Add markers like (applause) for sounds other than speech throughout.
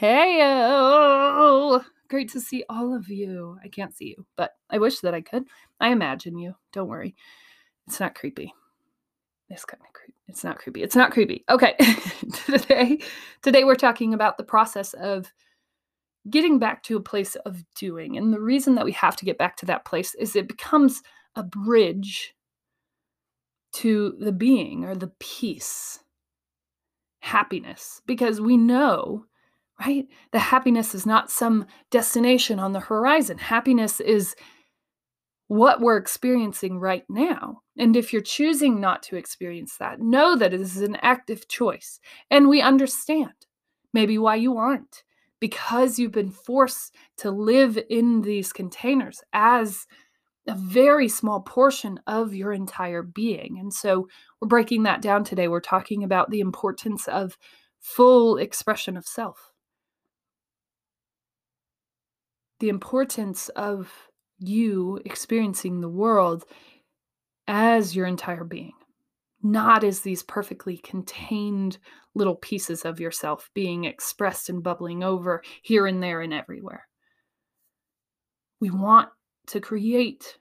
Hey, great to see all of you. I can't see you, but I wish that I could. I imagine you. Don't worry. It's not creepy. It's kind of creepy. It's not creepy. It's not creepy. Okay. (laughs) today, today we're talking about the process of getting back to a place of doing. And the reason that we have to get back to that place is it becomes a bridge to the being or the peace, happiness, because we know right? The happiness is not some destination on the horizon. Happiness is what we're experiencing right now. And if you're choosing not to experience that, know that it is an active choice. And we understand maybe why you aren't, because you've been forced to live in these containers as a very small portion of your entire being. And so we're breaking that down today. We're talking about the importance of full expression of self the importance of you experiencing the world as your entire being, not as these perfectly contained little pieces of yourself being expressed and bubbling over here and there and everywhere. We want to create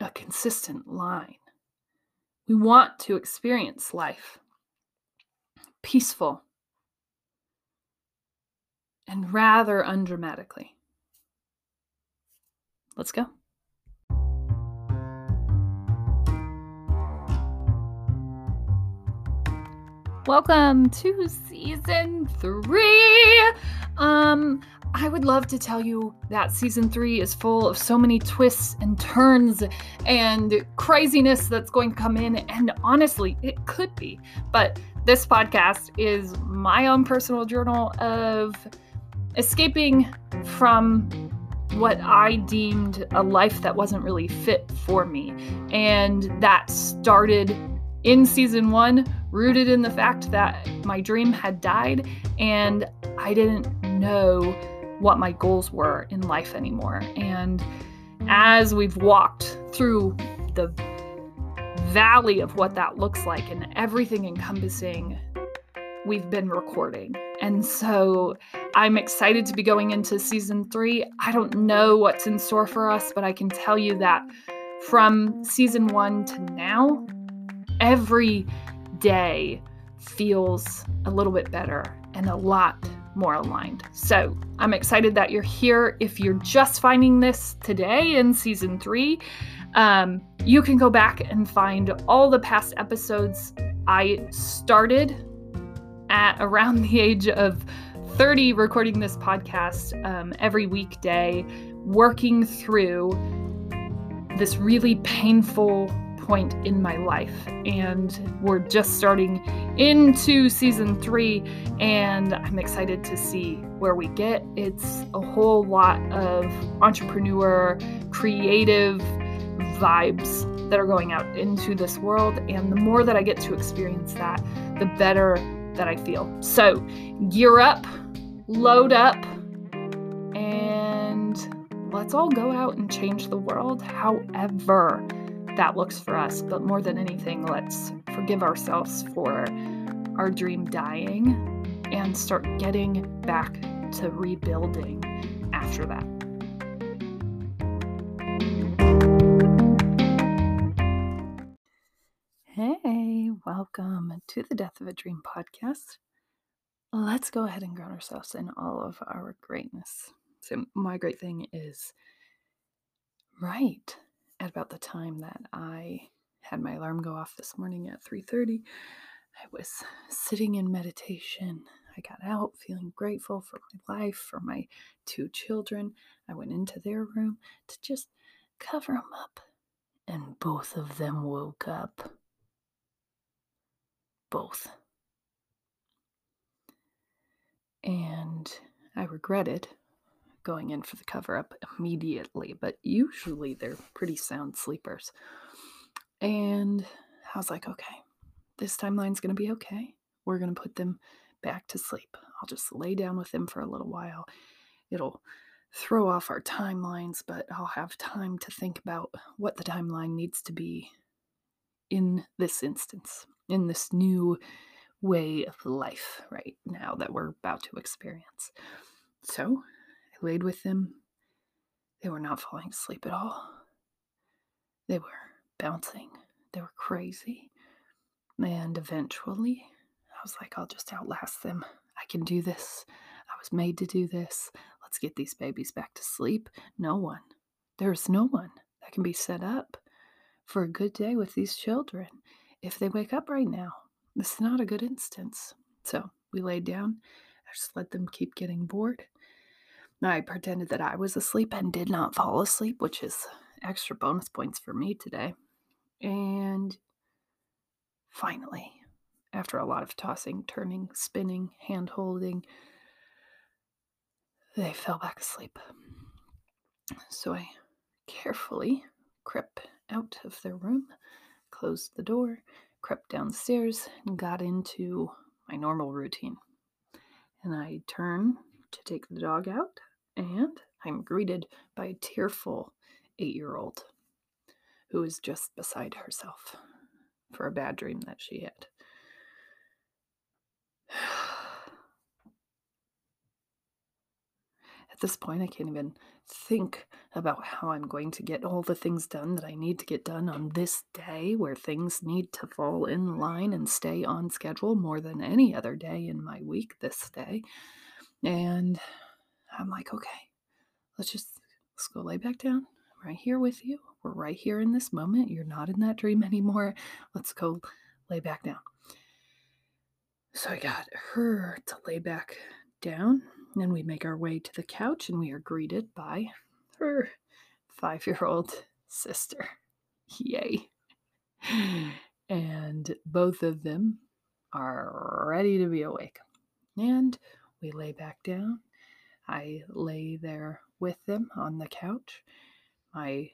a consistent line. We want to experience life peaceful and rather undramatically. Let's go. Welcome to season three. Um, I would love to tell you that season three is full of so many twists and turns and craziness that's going to come in. And honestly, it could be. But this podcast is my own personal journal of escaping from what I deemed a life that wasn't really fit for me. And that started in season one, rooted in the fact that my dream had died and I didn't know what my goals were in life anymore. And as we've walked through the valley of what that looks like and everything encompassing, we've been recording. And so I'm excited to be going into season three. I don't know what's in store for us, but I can tell you that from season one to now, every day feels a little bit better and a lot more aligned. So I'm excited that you're here. If you're just finding this today in season three, um, you can go back and find all the past episodes I started at around the age of 30 recording this podcast um, every weekday, working through this really painful point in my life. And we're just starting into season three, and I'm excited to see where we get. It's a whole lot of entrepreneur, creative vibes that are going out into this world. And the more that I get to experience that, the better that I feel. So gear up, load up, and let's all go out and change the world however that looks for us. But more than anything, let's forgive ourselves for our dream dying and start getting back to rebuilding after that. Welcome to the Death of a Dream podcast. Let's go ahead and ground ourselves in all of our greatness. So, my great thing is right at about the time that I had my alarm go off this morning at 3:30. I was sitting in meditation. I got out feeling grateful for my life, for my two children. I went into their room to just cover them up, and both of them woke up both. And I regretted going in for the cover up immediately, but usually they're pretty sound sleepers. And I was like, okay, this timeline's going to be okay. We're going to put them back to sleep. I'll just lay down with them for a little while. It'll throw off our timelines, but I'll have time to think about what the timeline needs to be in this instance in this new way of life right now that we're about to experience. So I laid with them. They were not falling asleep at all. They were bouncing. They were crazy. And eventually, I was like, I'll just outlast them. I can do this. I was made to do this. Let's get these babies back to sleep. No one, there's no one that can be set up for a good day with these children if they wake up right now. This is not a good instance. So we laid down. I just let them keep getting bored. I pretended that I was asleep and did not fall asleep, which is extra bonus points for me today. And finally, after a lot of tossing, turning, spinning, hand holding, they fell back asleep. So I carefully crept out of their room, closed the door, crept downstairs, and got into my normal routine. And I turn to take the dog out, and I'm greeted by a tearful eight year old who is just beside herself for a bad dream that she had. At this point, I can't even think about how I'm going to get all the things done that I need to get done on this day where things need to fall in line and stay on schedule more than any other day in my week this day. And I'm like, okay, let's just let's go lay back down. I'm right here with you. We're right here in this moment. You're not in that dream (laughs) anymore. Let's go lay back down. So I got her to lay back down, and we make our way to the couch, and we are greeted by her five year old sister. Yay. And both of them are ready to be awake. And we lay back down. I lay there with them on the couch. My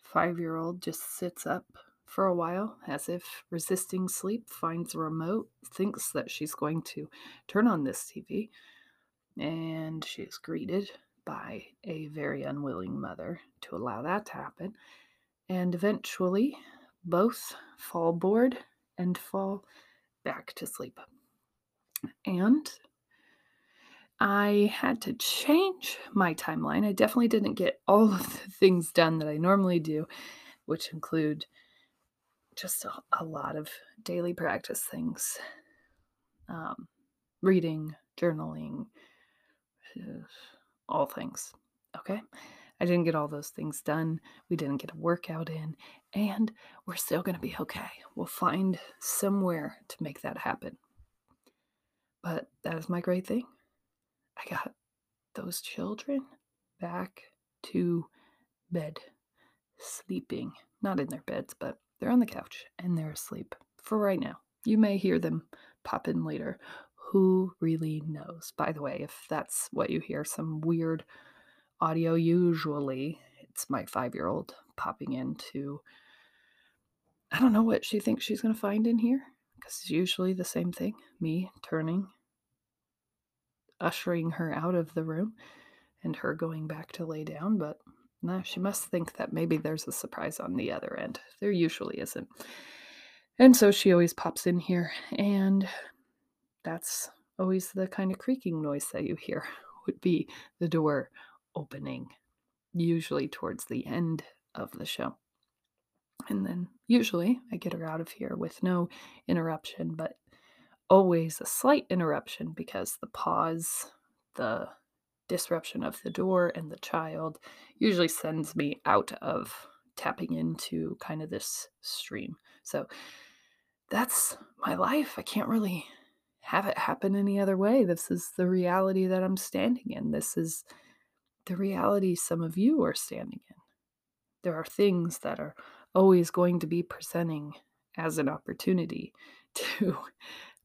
five year old just sits up for a while as if resisting sleep, finds a remote, thinks that she's going to turn on this TV, and she is greeted by a very unwilling mother to allow that to happen. And eventually, both fall bored and fall back to sleep. And I had to change my timeline. I definitely didn't get all of the things done that I normally do, which include just a, a lot of daily practice things um, reading, journaling, all things. Okay. I didn't get all those things done. We didn't get a workout in, and we're still going to be okay. We'll find somewhere to make that happen. But that is my great thing. I got those children back to bed, sleeping. Not in their beds, but they're on the couch and they're asleep for right now. You may hear them pop in later. Who really knows? By the way, if that's what you hear, some weird audio, usually it's my five year old popping into. I don't know what she thinks she's going to find in here because it's usually the same thing me turning, ushering her out of the room, and her going back to lay down. But no, she must think that maybe there's a surprise on the other end. There usually isn't. And so she always pops in here, and that's always the kind of creaking noise that you hear (laughs) would be the door opening, usually towards the end of the show. And then usually I get her out of here with no interruption, but always a slight interruption because the pause, the disruption of the door and the child usually sends me out of tapping into kind of this stream. So that's my life. I can't really have it happen any other way. This is the reality that I'm standing in. This is the reality some of you are standing in. There are things that are always going to be presenting as an opportunity (laughs) to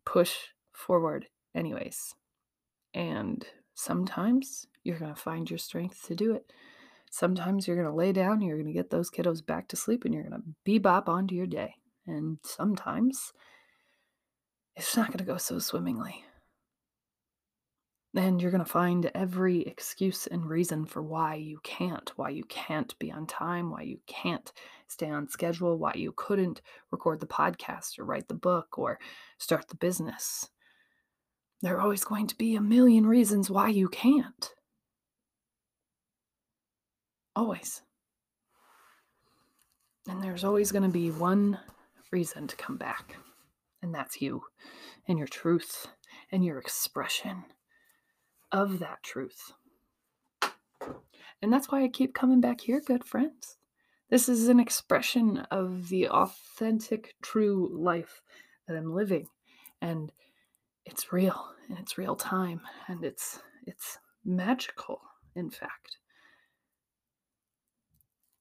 push forward, anyways. And Sometimes you're going to find your strength to do it. Sometimes you're going to lay down, you're going to get those kiddos back to sleep, and you're going to bebop onto your day. And sometimes it's not going to go so swimmingly. And you're going to find every excuse and reason for why you can't, why you can't be on time, why you can't stay on schedule, why you couldn't record the podcast or write the book or start the business. There are always going to be a million reasons why you can't. Always. And there's always going to be one reason to come back, and that's you and your truth and your expression of that truth. And that's why I keep coming back here, good friends. This is an expression of the authentic, true life that I'm living. And it's real, and it's real time, and it's it's magical, in fact.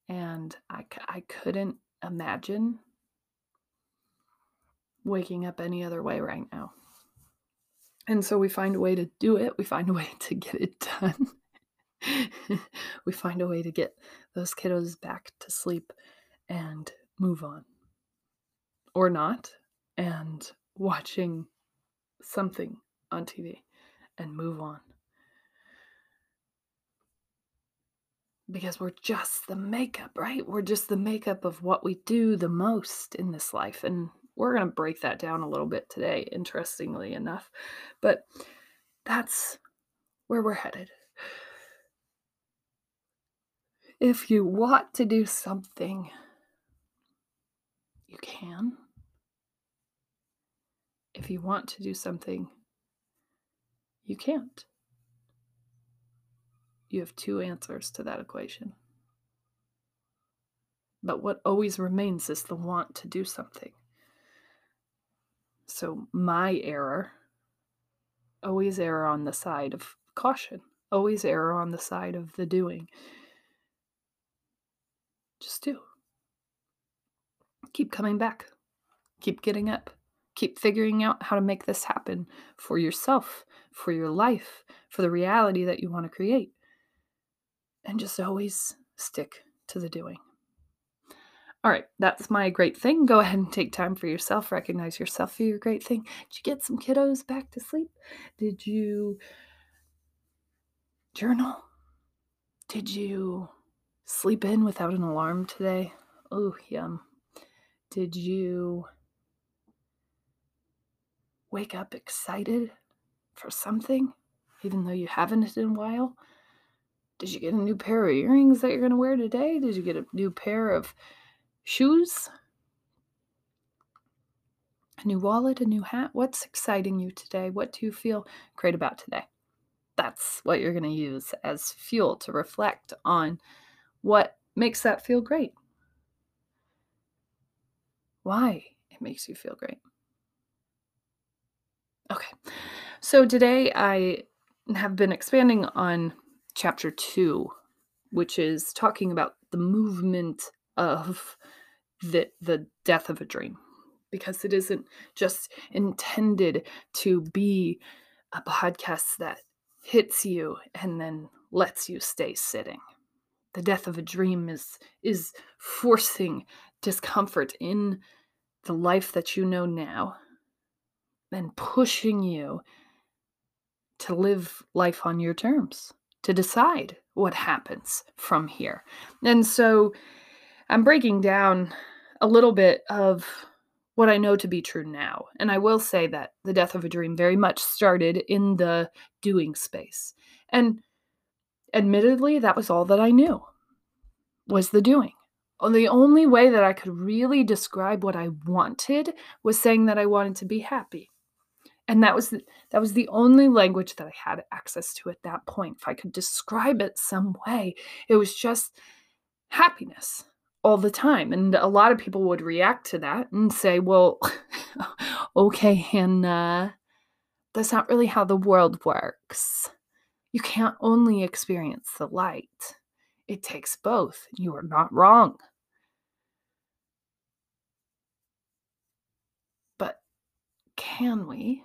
And I, I couldn't imagine waking up any other way right now. And so we find a way to do it, we find a way to get it done. (laughs) we find a way to get those kiddos back to sleep and move on. Or not, and watching something on TV and move on. Because we're just the makeup, right? We're just the makeup of what we do the most in this life. And we're going to break that down a little bit today, interestingly enough. But that's where we're headed. If you want to do something, you can. If you want to do something, you can't. You have two answers to that equation. But what always remains is the want to do something. So my error, always err on the side of caution, always err on the side of the doing. Just do. Keep coming back. Keep getting up. Keep figuring out how to make this happen for yourself, for your life, for the reality that you want to create. And just always stick to the doing. All right, that's my great thing. Go ahead and take time for yourself. Recognize yourself for your great thing. Did you get some kiddos back to sleep? Did you journal? Did you sleep in without an alarm today? Oh, yum. Did you wake up excited for something, even though you haven't in a while? Did you get a new pair of earrings that you're going to wear today? Did you get a new pair of shoes, a new wallet, a new hat. What's exciting you today? What do you feel great about today? That's what you're going to use as fuel to reflect on what makes that feel great. Why it makes you feel great. Okay, so today I have been expanding on chapter two, which is talking about the movement of the the death of a dream because it isn't just intended to be a podcast that hits you and then lets you stay sitting. The death of a dream is is forcing discomfort in the life that you know now and pushing you to live life on your terms to decide what happens from here. And so I'm breaking down a little bit of what I know to be true now. And I will say that the death of a dream very much started in the doing space. And admittedly, that was all that I knew was the doing. The only way that I could really describe what I wanted was saying that I wanted to be happy. And that was the, that was the only language that I had access to at that point. If I could describe it some way, it was just happiness all the time. And a lot of people would react to that and say, well, (laughs) okay, Hanna, that's not really how the world works. You can't only experience the light, it takes both. You are not wrong. But can we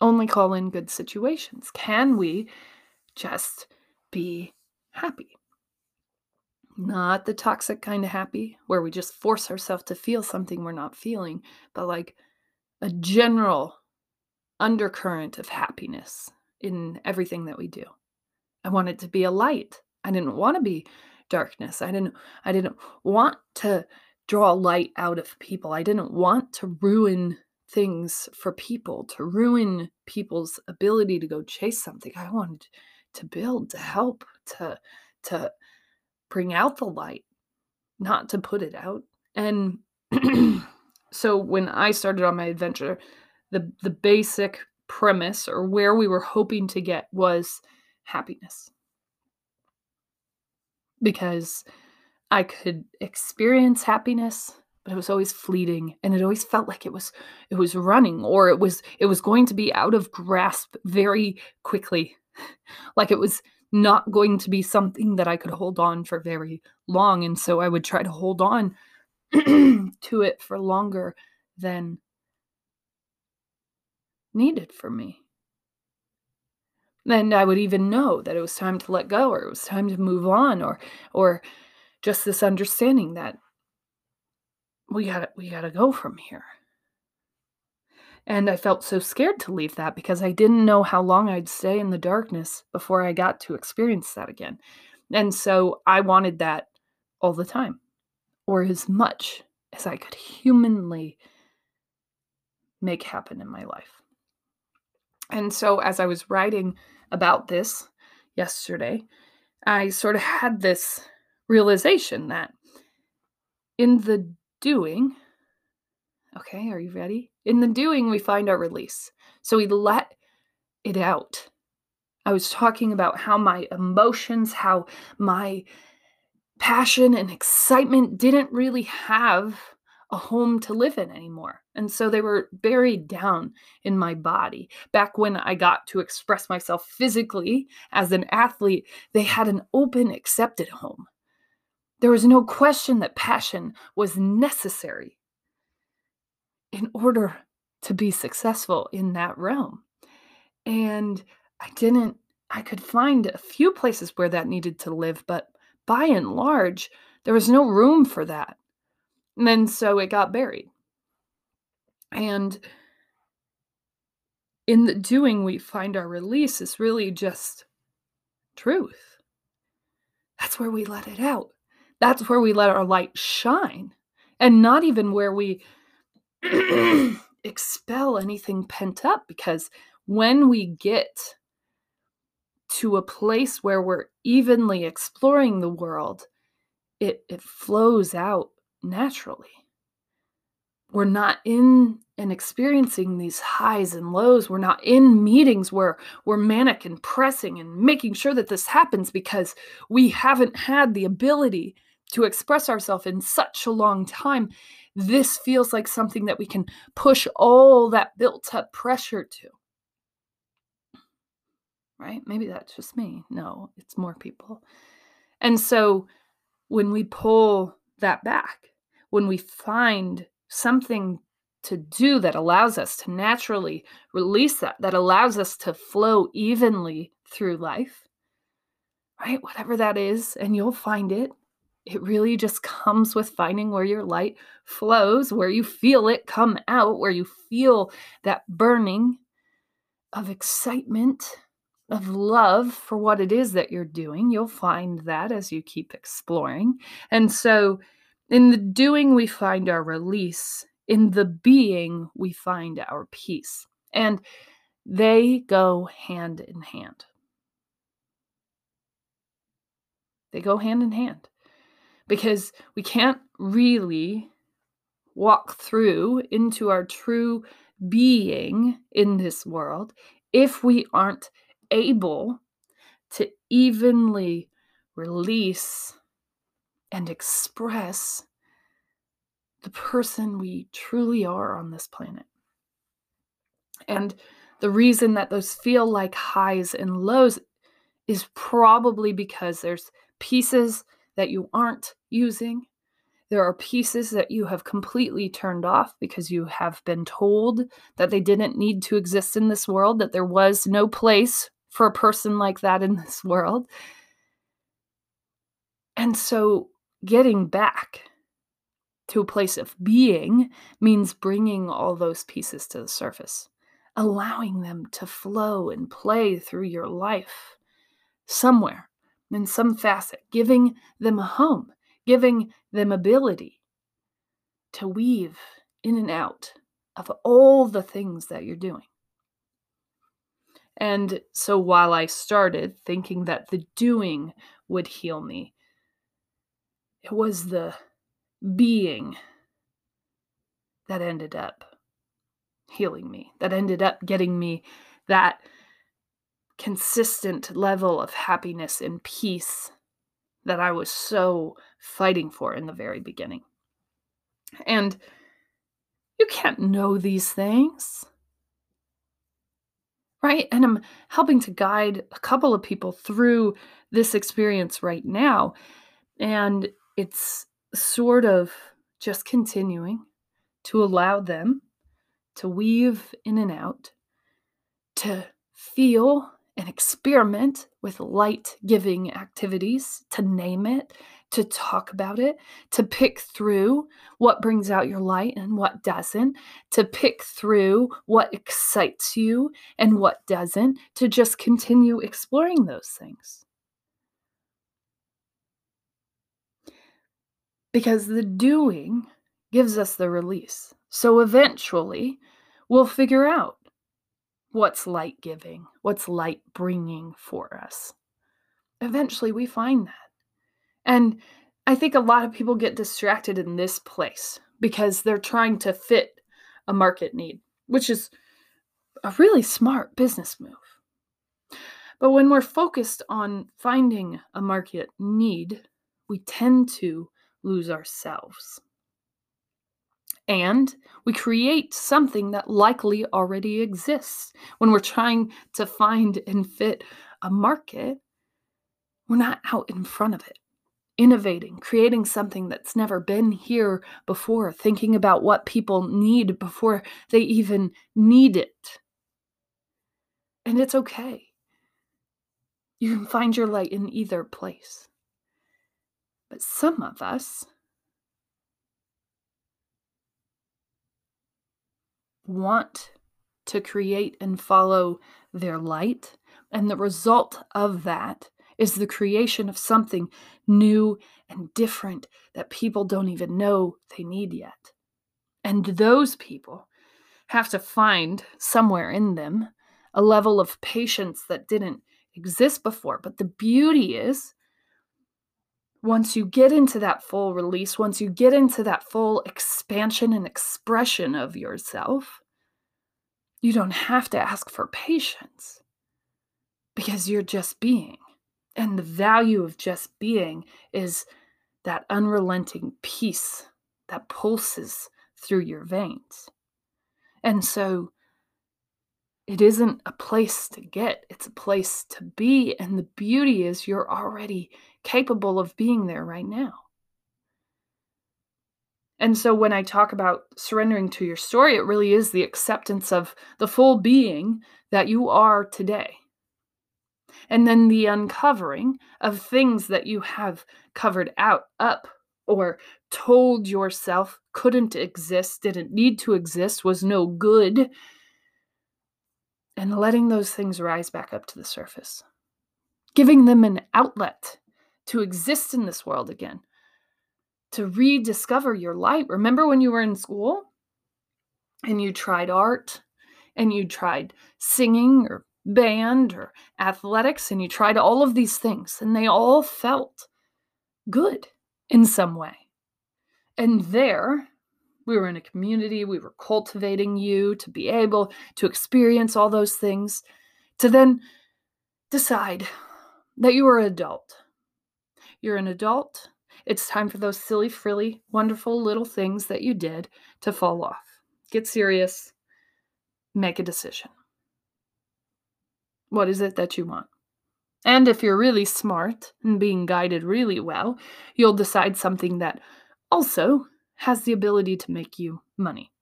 only call in good situations? Can we just be happy? Not the toxic kind of happy where we just force ourselves to feel something we're not feeling, but like a general undercurrent of happiness in everything that we do. I wanted to be a light. I didn't want to be darkness. I didn't I didn't want to draw light out of people. I didn't want to ruin things for people, to ruin people's ability to go chase something. I wanted to build, to help, to to bring out the light, not to put it out. And (clears throat) so when I started on my adventure, the the basic premise or where we were hoping to get was happiness. Because I could experience happiness, but it was always fleeting and it always felt like it was it was running or it was it was going to be out of grasp very quickly. (laughs) like it was not going to be something that I could hold on for very long and so I would try to hold on (clears throat) to it for longer than needed for me. And I would even know that it was time to let go or it was time to move on or or just this understanding that we got we got to go from here. And I felt so scared to leave that because I didn't know how long I'd stay in the darkness before I got to experience that again. And so I wanted that all the time or as much as I could humanly make happen in my life. And so as I was writing about this yesterday, I sort of had this realization that in the doing, okay, are you ready? In the doing, we find our release. So we let it out. I was talking about how my emotions, how my passion and excitement didn't really have a home to live in anymore. And so they were buried down in my body. Back when I got to express myself physically as an athlete, they had an open, accepted home. There was no question that passion was necessary in order to be successful in that realm. And I didn't, I could find a few places where that needed to live, but by and large, there was no room for that. And then so it got buried. And in the doing, we find our release is really just truth. That's where we let it out. That's where we let our light shine and not even where we (clears throat) expel anything pent up because when we get to a place where we're evenly exploring the world it it flows out naturally we're not in and experiencing these highs and lows. We're not in meetings where we're manic and pressing and making sure that this happens because we haven't had the ability to express ourselves in such a long time. This feels like something that we can push all that built up pressure to. Right? Maybe that's just me. No, it's more people. And so when we pull that back, when we find something to do that allows us to naturally release that, that allows us to flow evenly through life, right? Whatever that is, and you'll find it. It really just comes with finding where your light flows, where you feel it come out, where you feel that burning of excitement, of love for what it is that you're doing. You'll find that as you keep exploring. And so, in the doing, we find our release. In the being, we find our peace. And they go hand in hand. They go hand in hand because we can't really walk through into our true being in this world if we aren't able to evenly release and express the person we truly are on this planet. And the reason that those feel like highs and lows is probably because there's pieces that you aren't using. There are pieces that you have completely turned off because you have been told that they didn't need to exist in this world, that there was no place for a person like that in (laughs) this world. And so getting back to a place of being means bringing all those pieces to the surface, allowing them to flow and play through your life somewhere in some facet, giving them a home, giving them ability to weave in and out of all the things that you're doing. And so while I started thinking that the doing would heal me, it was the being that ended up healing me, that ended up getting me that consistent level of happiness and peace that I was so fighting for in the very beginning. And you can't know these things. Right? And I'm helping to guide a couple of people through this experience right now. And it's sort of just continuing to allow them to weave in and out, to feel and experiment with light giving activities, to name it, to talk about it, to pick through what brings out your light and what doesn't, to pick through what excites you and what doesn't, to just continue exploring those things. Because the doing gives us the release. So eventually, we'll figure out what's light giving, what's light bringing for us. Eventually, we find that. And I think a lot of people get distracted in this place because they're trying to fit a market need, which is a really smart business move. But when we're focused on finding a market need, we tend to lose ourselves. And we create something that likely already exists. When we're trying to find and fit a market, we're not out in front of it, innovating, creating something that's never been here before, thinking about what people need before they even need it. And it's okay. You can find your light in either place. But some of us want to create and follow their light. And the result of that is the creation of something new and different that people don't even know they need yet. And those people have to find somewhere in them a level of patience that didn't exist before. But the beauty is, once you get into that full release, once you get into that full expansion and expression of yourself, you don't have to ask for patience because you're just being. And the value of just being is that unrelenting peace that pulses through your veins. And so it isn't a place to get, it's a place to be. And the beauty is you're already capable of being there right now. And so when I talk about surrendering to your story, it really is the acceptance of the full being that you are today. And then the uncovering of things that you have covered out up or told yourself couldn't exist, didn't need to exist, was no good, and letting those things rise back up to the surface, giving them an outlet to exist in this world again, to rediscover your light. Remember when you were in school and you tried art and you tried singing or band or athletics and you tried all of these things and they all felt good in some way. And there, we were in a community, we were cultivating you to be able to experience all those things, to then decide that you are an adult. You're an adult. It's time for those silly, frilly, wonderful little things that you did to fall off. Get serious, make a decision. What is it that you want? And if you're really smart and being guided really well, you'll decide something that also has the ability to make you money.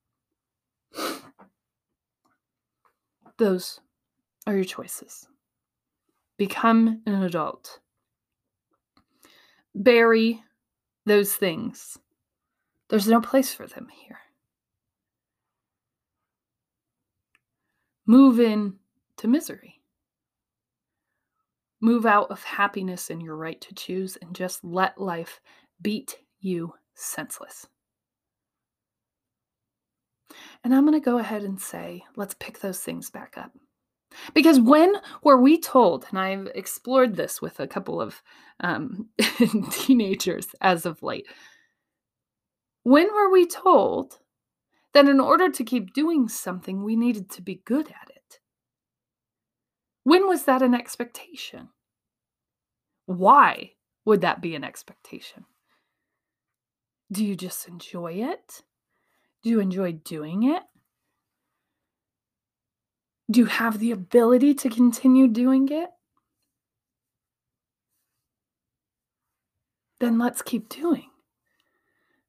Those are your choices. Become an adult. Bury those things. There's no place for them here. move in to misery. Move out of happiness and your right to choose and just let life beat you senseless. And I'm going to go ahead and say, let's pick those things back up. Because when were we told, and I've explored this with a couple of um, (laughs) teenagers as of late, when were we told that in order to keep doing something, we needed to be good at it? When was that an expectation? Why would that be an expectation? Do you just enjoy it? Do you enjoy doing it? Do you have the ability to continue doing it? Then let's keep doing.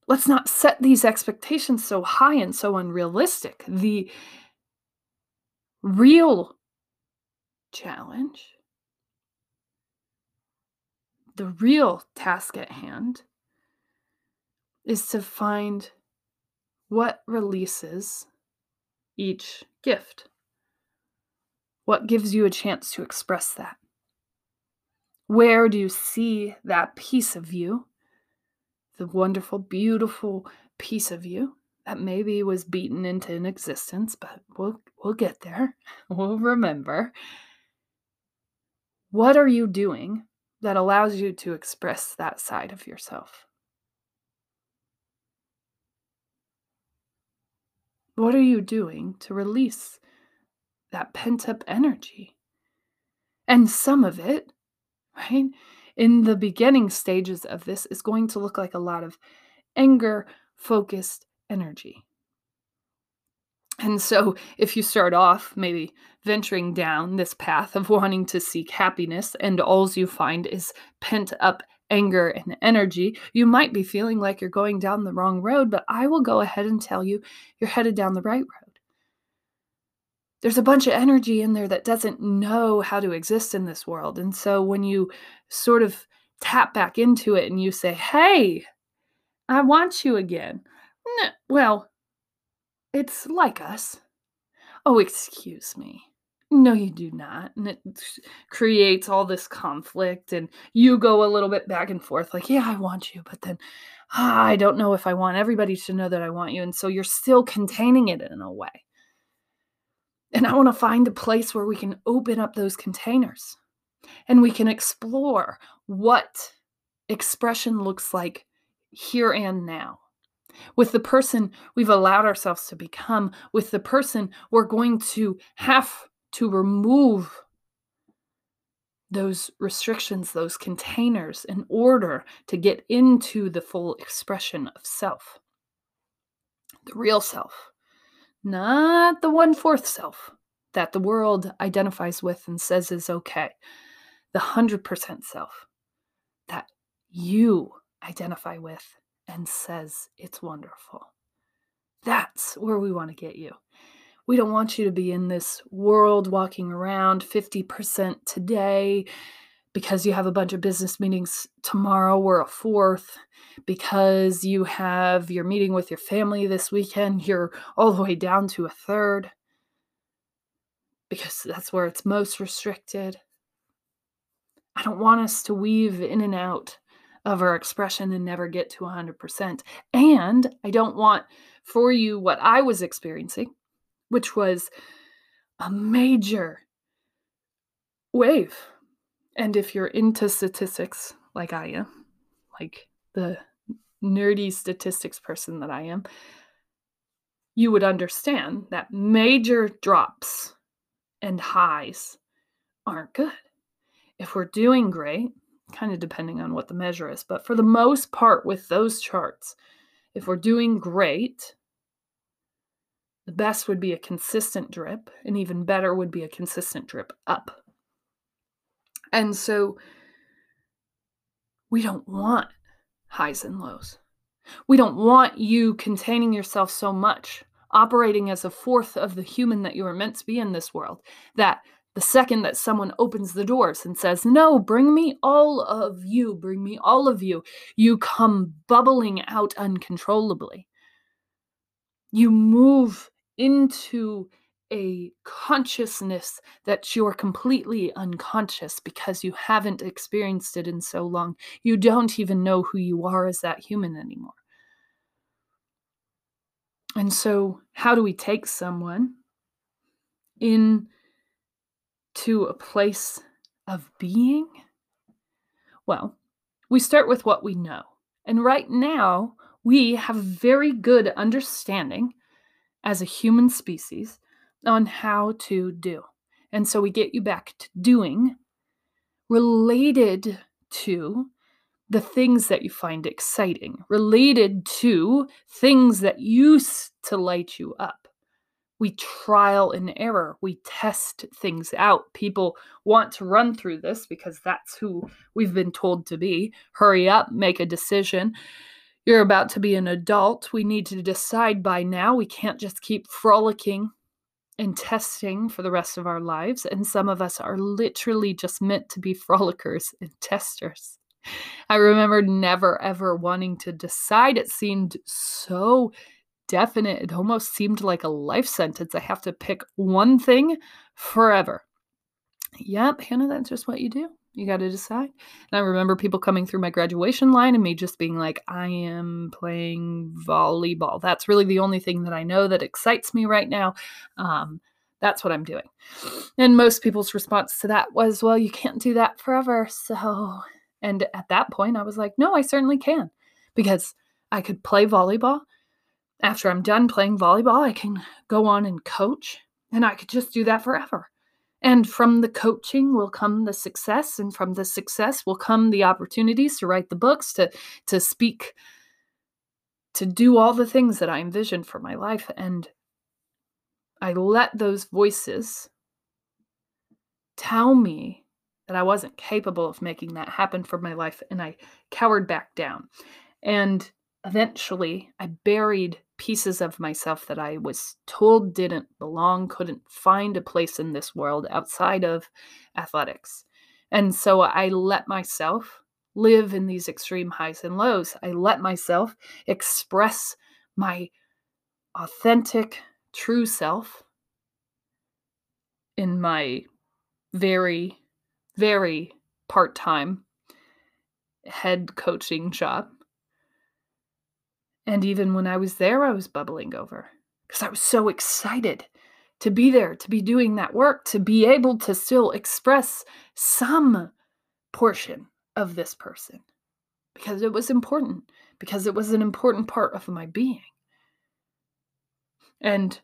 Let's not set these expectations so high and so unrealistic. The real challenge, the real task at hand, is to find what releases each gift. What gives you a chance to express that? Where do you see that piece of you, the wonderful, beautiful piece of you that maybe was beaten into an existence, but we'll we'll get there. (laughs) We'll remember. What are you doing that allows you to express that side of yourself? What are you doing to release that pent up energy. And some of it, right, in the beginning stages of this is going to look like a lot of anger focused energy. And so, if you start off maybe venturing down this path of wanting to seek happiness, and all you find is pent up anger and energy, you might be feeling like you're going down the wrong road. But I will go ahead and tell you you're headed down the right road there's a bunch of energy in there that doesn't know how to exist in this world. And so when you sort of tap back into it and you say, Hey, I want you again. Well, it's like us. Oh, excuse me. No, you do not. And it creates all this conflict, and you go a little bit back and forth, like, yeah, I want you, but then ah, I don't know if I want everybody to know that I want you. And so you're still containing it in a way. And I want to find a place where we can open up those containers and we can explore what expression looks like here and now. With the person we've allowed ourselves to become, with the person we're going to have to remove those restrictions, those containers, in order to get into the full expression of self, the real self not the one fourth self that the world identifies with and says is okay, the 100% self that you identify with and says it's wonderful. That's where we want to get you. We don't want you to be in this world walking around 50% today, because you have a bunch of business meetings tomorrow or a fourth, because you have your meeting with your family this weekend, you're all the way down to a third, because that's where it's most restricted. I don't want us to weave in and out of our expression and never get to 100%. And I don't want for you what I was experiencing, which was a major wave and if you're into statistics like I am, like the nerdy statistics person that I am, you would understand that major drops and highs aren't good. If we're doing great, kind of depending on what the measure is, but for the most part with those charts, if we're doing great, the best would be a consistent drip, and even better would be a consistent drip up. And so we don't want highs and lows. We don't want you containing yourself so much, operating as a fourth of the human that you are meant to be in this world, that the second that someone opens the doors and says, No, bring me all of you, bring me all of you, you come bubbling out uncontrollably. You move into a consciousness that you're completely unconscious because you haven't experienced it in so long. You don't even know who you are as that human anymore. And so, how do we take someone in to a place of being? Well, we start with what we know. And right now, we have very good understanding as a human species on how to do. And so we get you back to doing related to the things that you find exciting, related to things that used to light you up. We trial and error, we test things out. People want to run through this because that's who we've been told to be. Hurry up, make a decision. You're about to be an adult. We need to decide by now. We can't just keep frolicking and testing for the rest of our lives. And some of us are literally just meant to be frolickers and testers. I remember never ever wanting to decide. It seemed so definite. It almost seemed like a life sentence. I have to pick one thing forever. Yep, Hanna, that's just what you do. You got to decide. And I remember people coming through my graduation line and me just being like, I am playing volleyball. That's really the only thing that I know that excites me right now. Um, that's what I'm doing. And most people's response to that was, well, you can't do that forever. So, and at that point, I was like, no, I certainly can because I could play volleyball. After I'm done playing volleyball, I can go on and coach and I could just do that forever. And from the coaching will come the success, and from the success will come the opportunities to write the books, to to speak, to do all the things that I envisioned for my life. And I let those voices tell me that I wasn't capable of making that happen for my life, and I cowered back down. And eventually, I buried pieces of myself that I was told didn't belong, couldn't find a place in this world outside of athletics. And so I let myself live in these extreme highs and lows. I let myself express my authentic, true self in my very, very part time head coaching job. And even when I was there, I was bubbling over because I was so excited to be there, to be doing that work, to be able to still express some portion of this person because it was important, because it was an important part of my being. And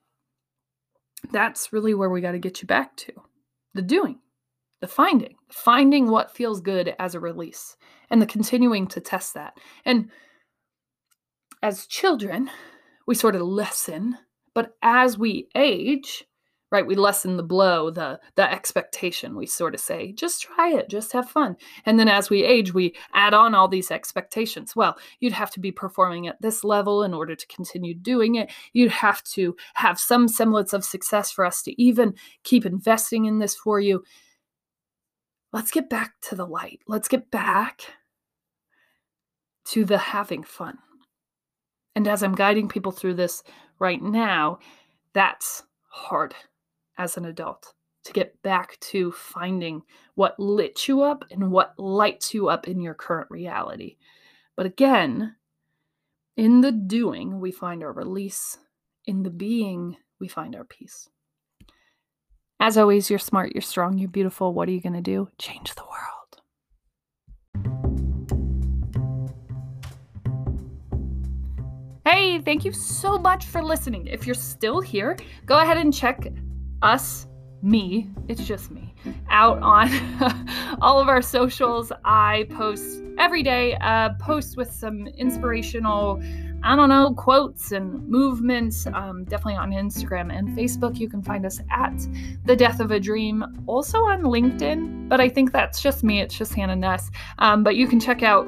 that's really where we got to get you back to the doing, the finding, finding what feels good as a release, and the continuing to test that. And as children, we sort of lessen, but as we age, right, we lessen the blow, the the expectation. We sort of say, just try it, just have fun. And then as we age, we add on all these expectations. Well, you'd have to be performing at this level in order to continue doing it. You'd have to have some semblance of success for us to even keep investing in this for you. Let's get back to the light. Let's get back to the having fun. And as I'm guiding people through this right now, that's hard as an adult to get back to finding what lit you up and what lights you up in your current reality. But again, in the doing, we find our release. In the being, we find our peace. As always, you're smart, you're strong, you're beautiful. What are you going to do? Change the world. Hey, thank you so much for listening. If you're still here, go ahead and check us, me, it's just me, out on (laughs) all of our socials. I post every day, a post with some inspirational, I don't know, quotes and movements. Um, definitely on Instagram and Facebook. You can find us at The Death of a Dream, also on LinkedIn, but I think that's just me. It's just Hanna Nuss. Um, but you can check out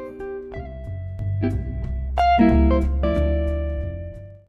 Thank you.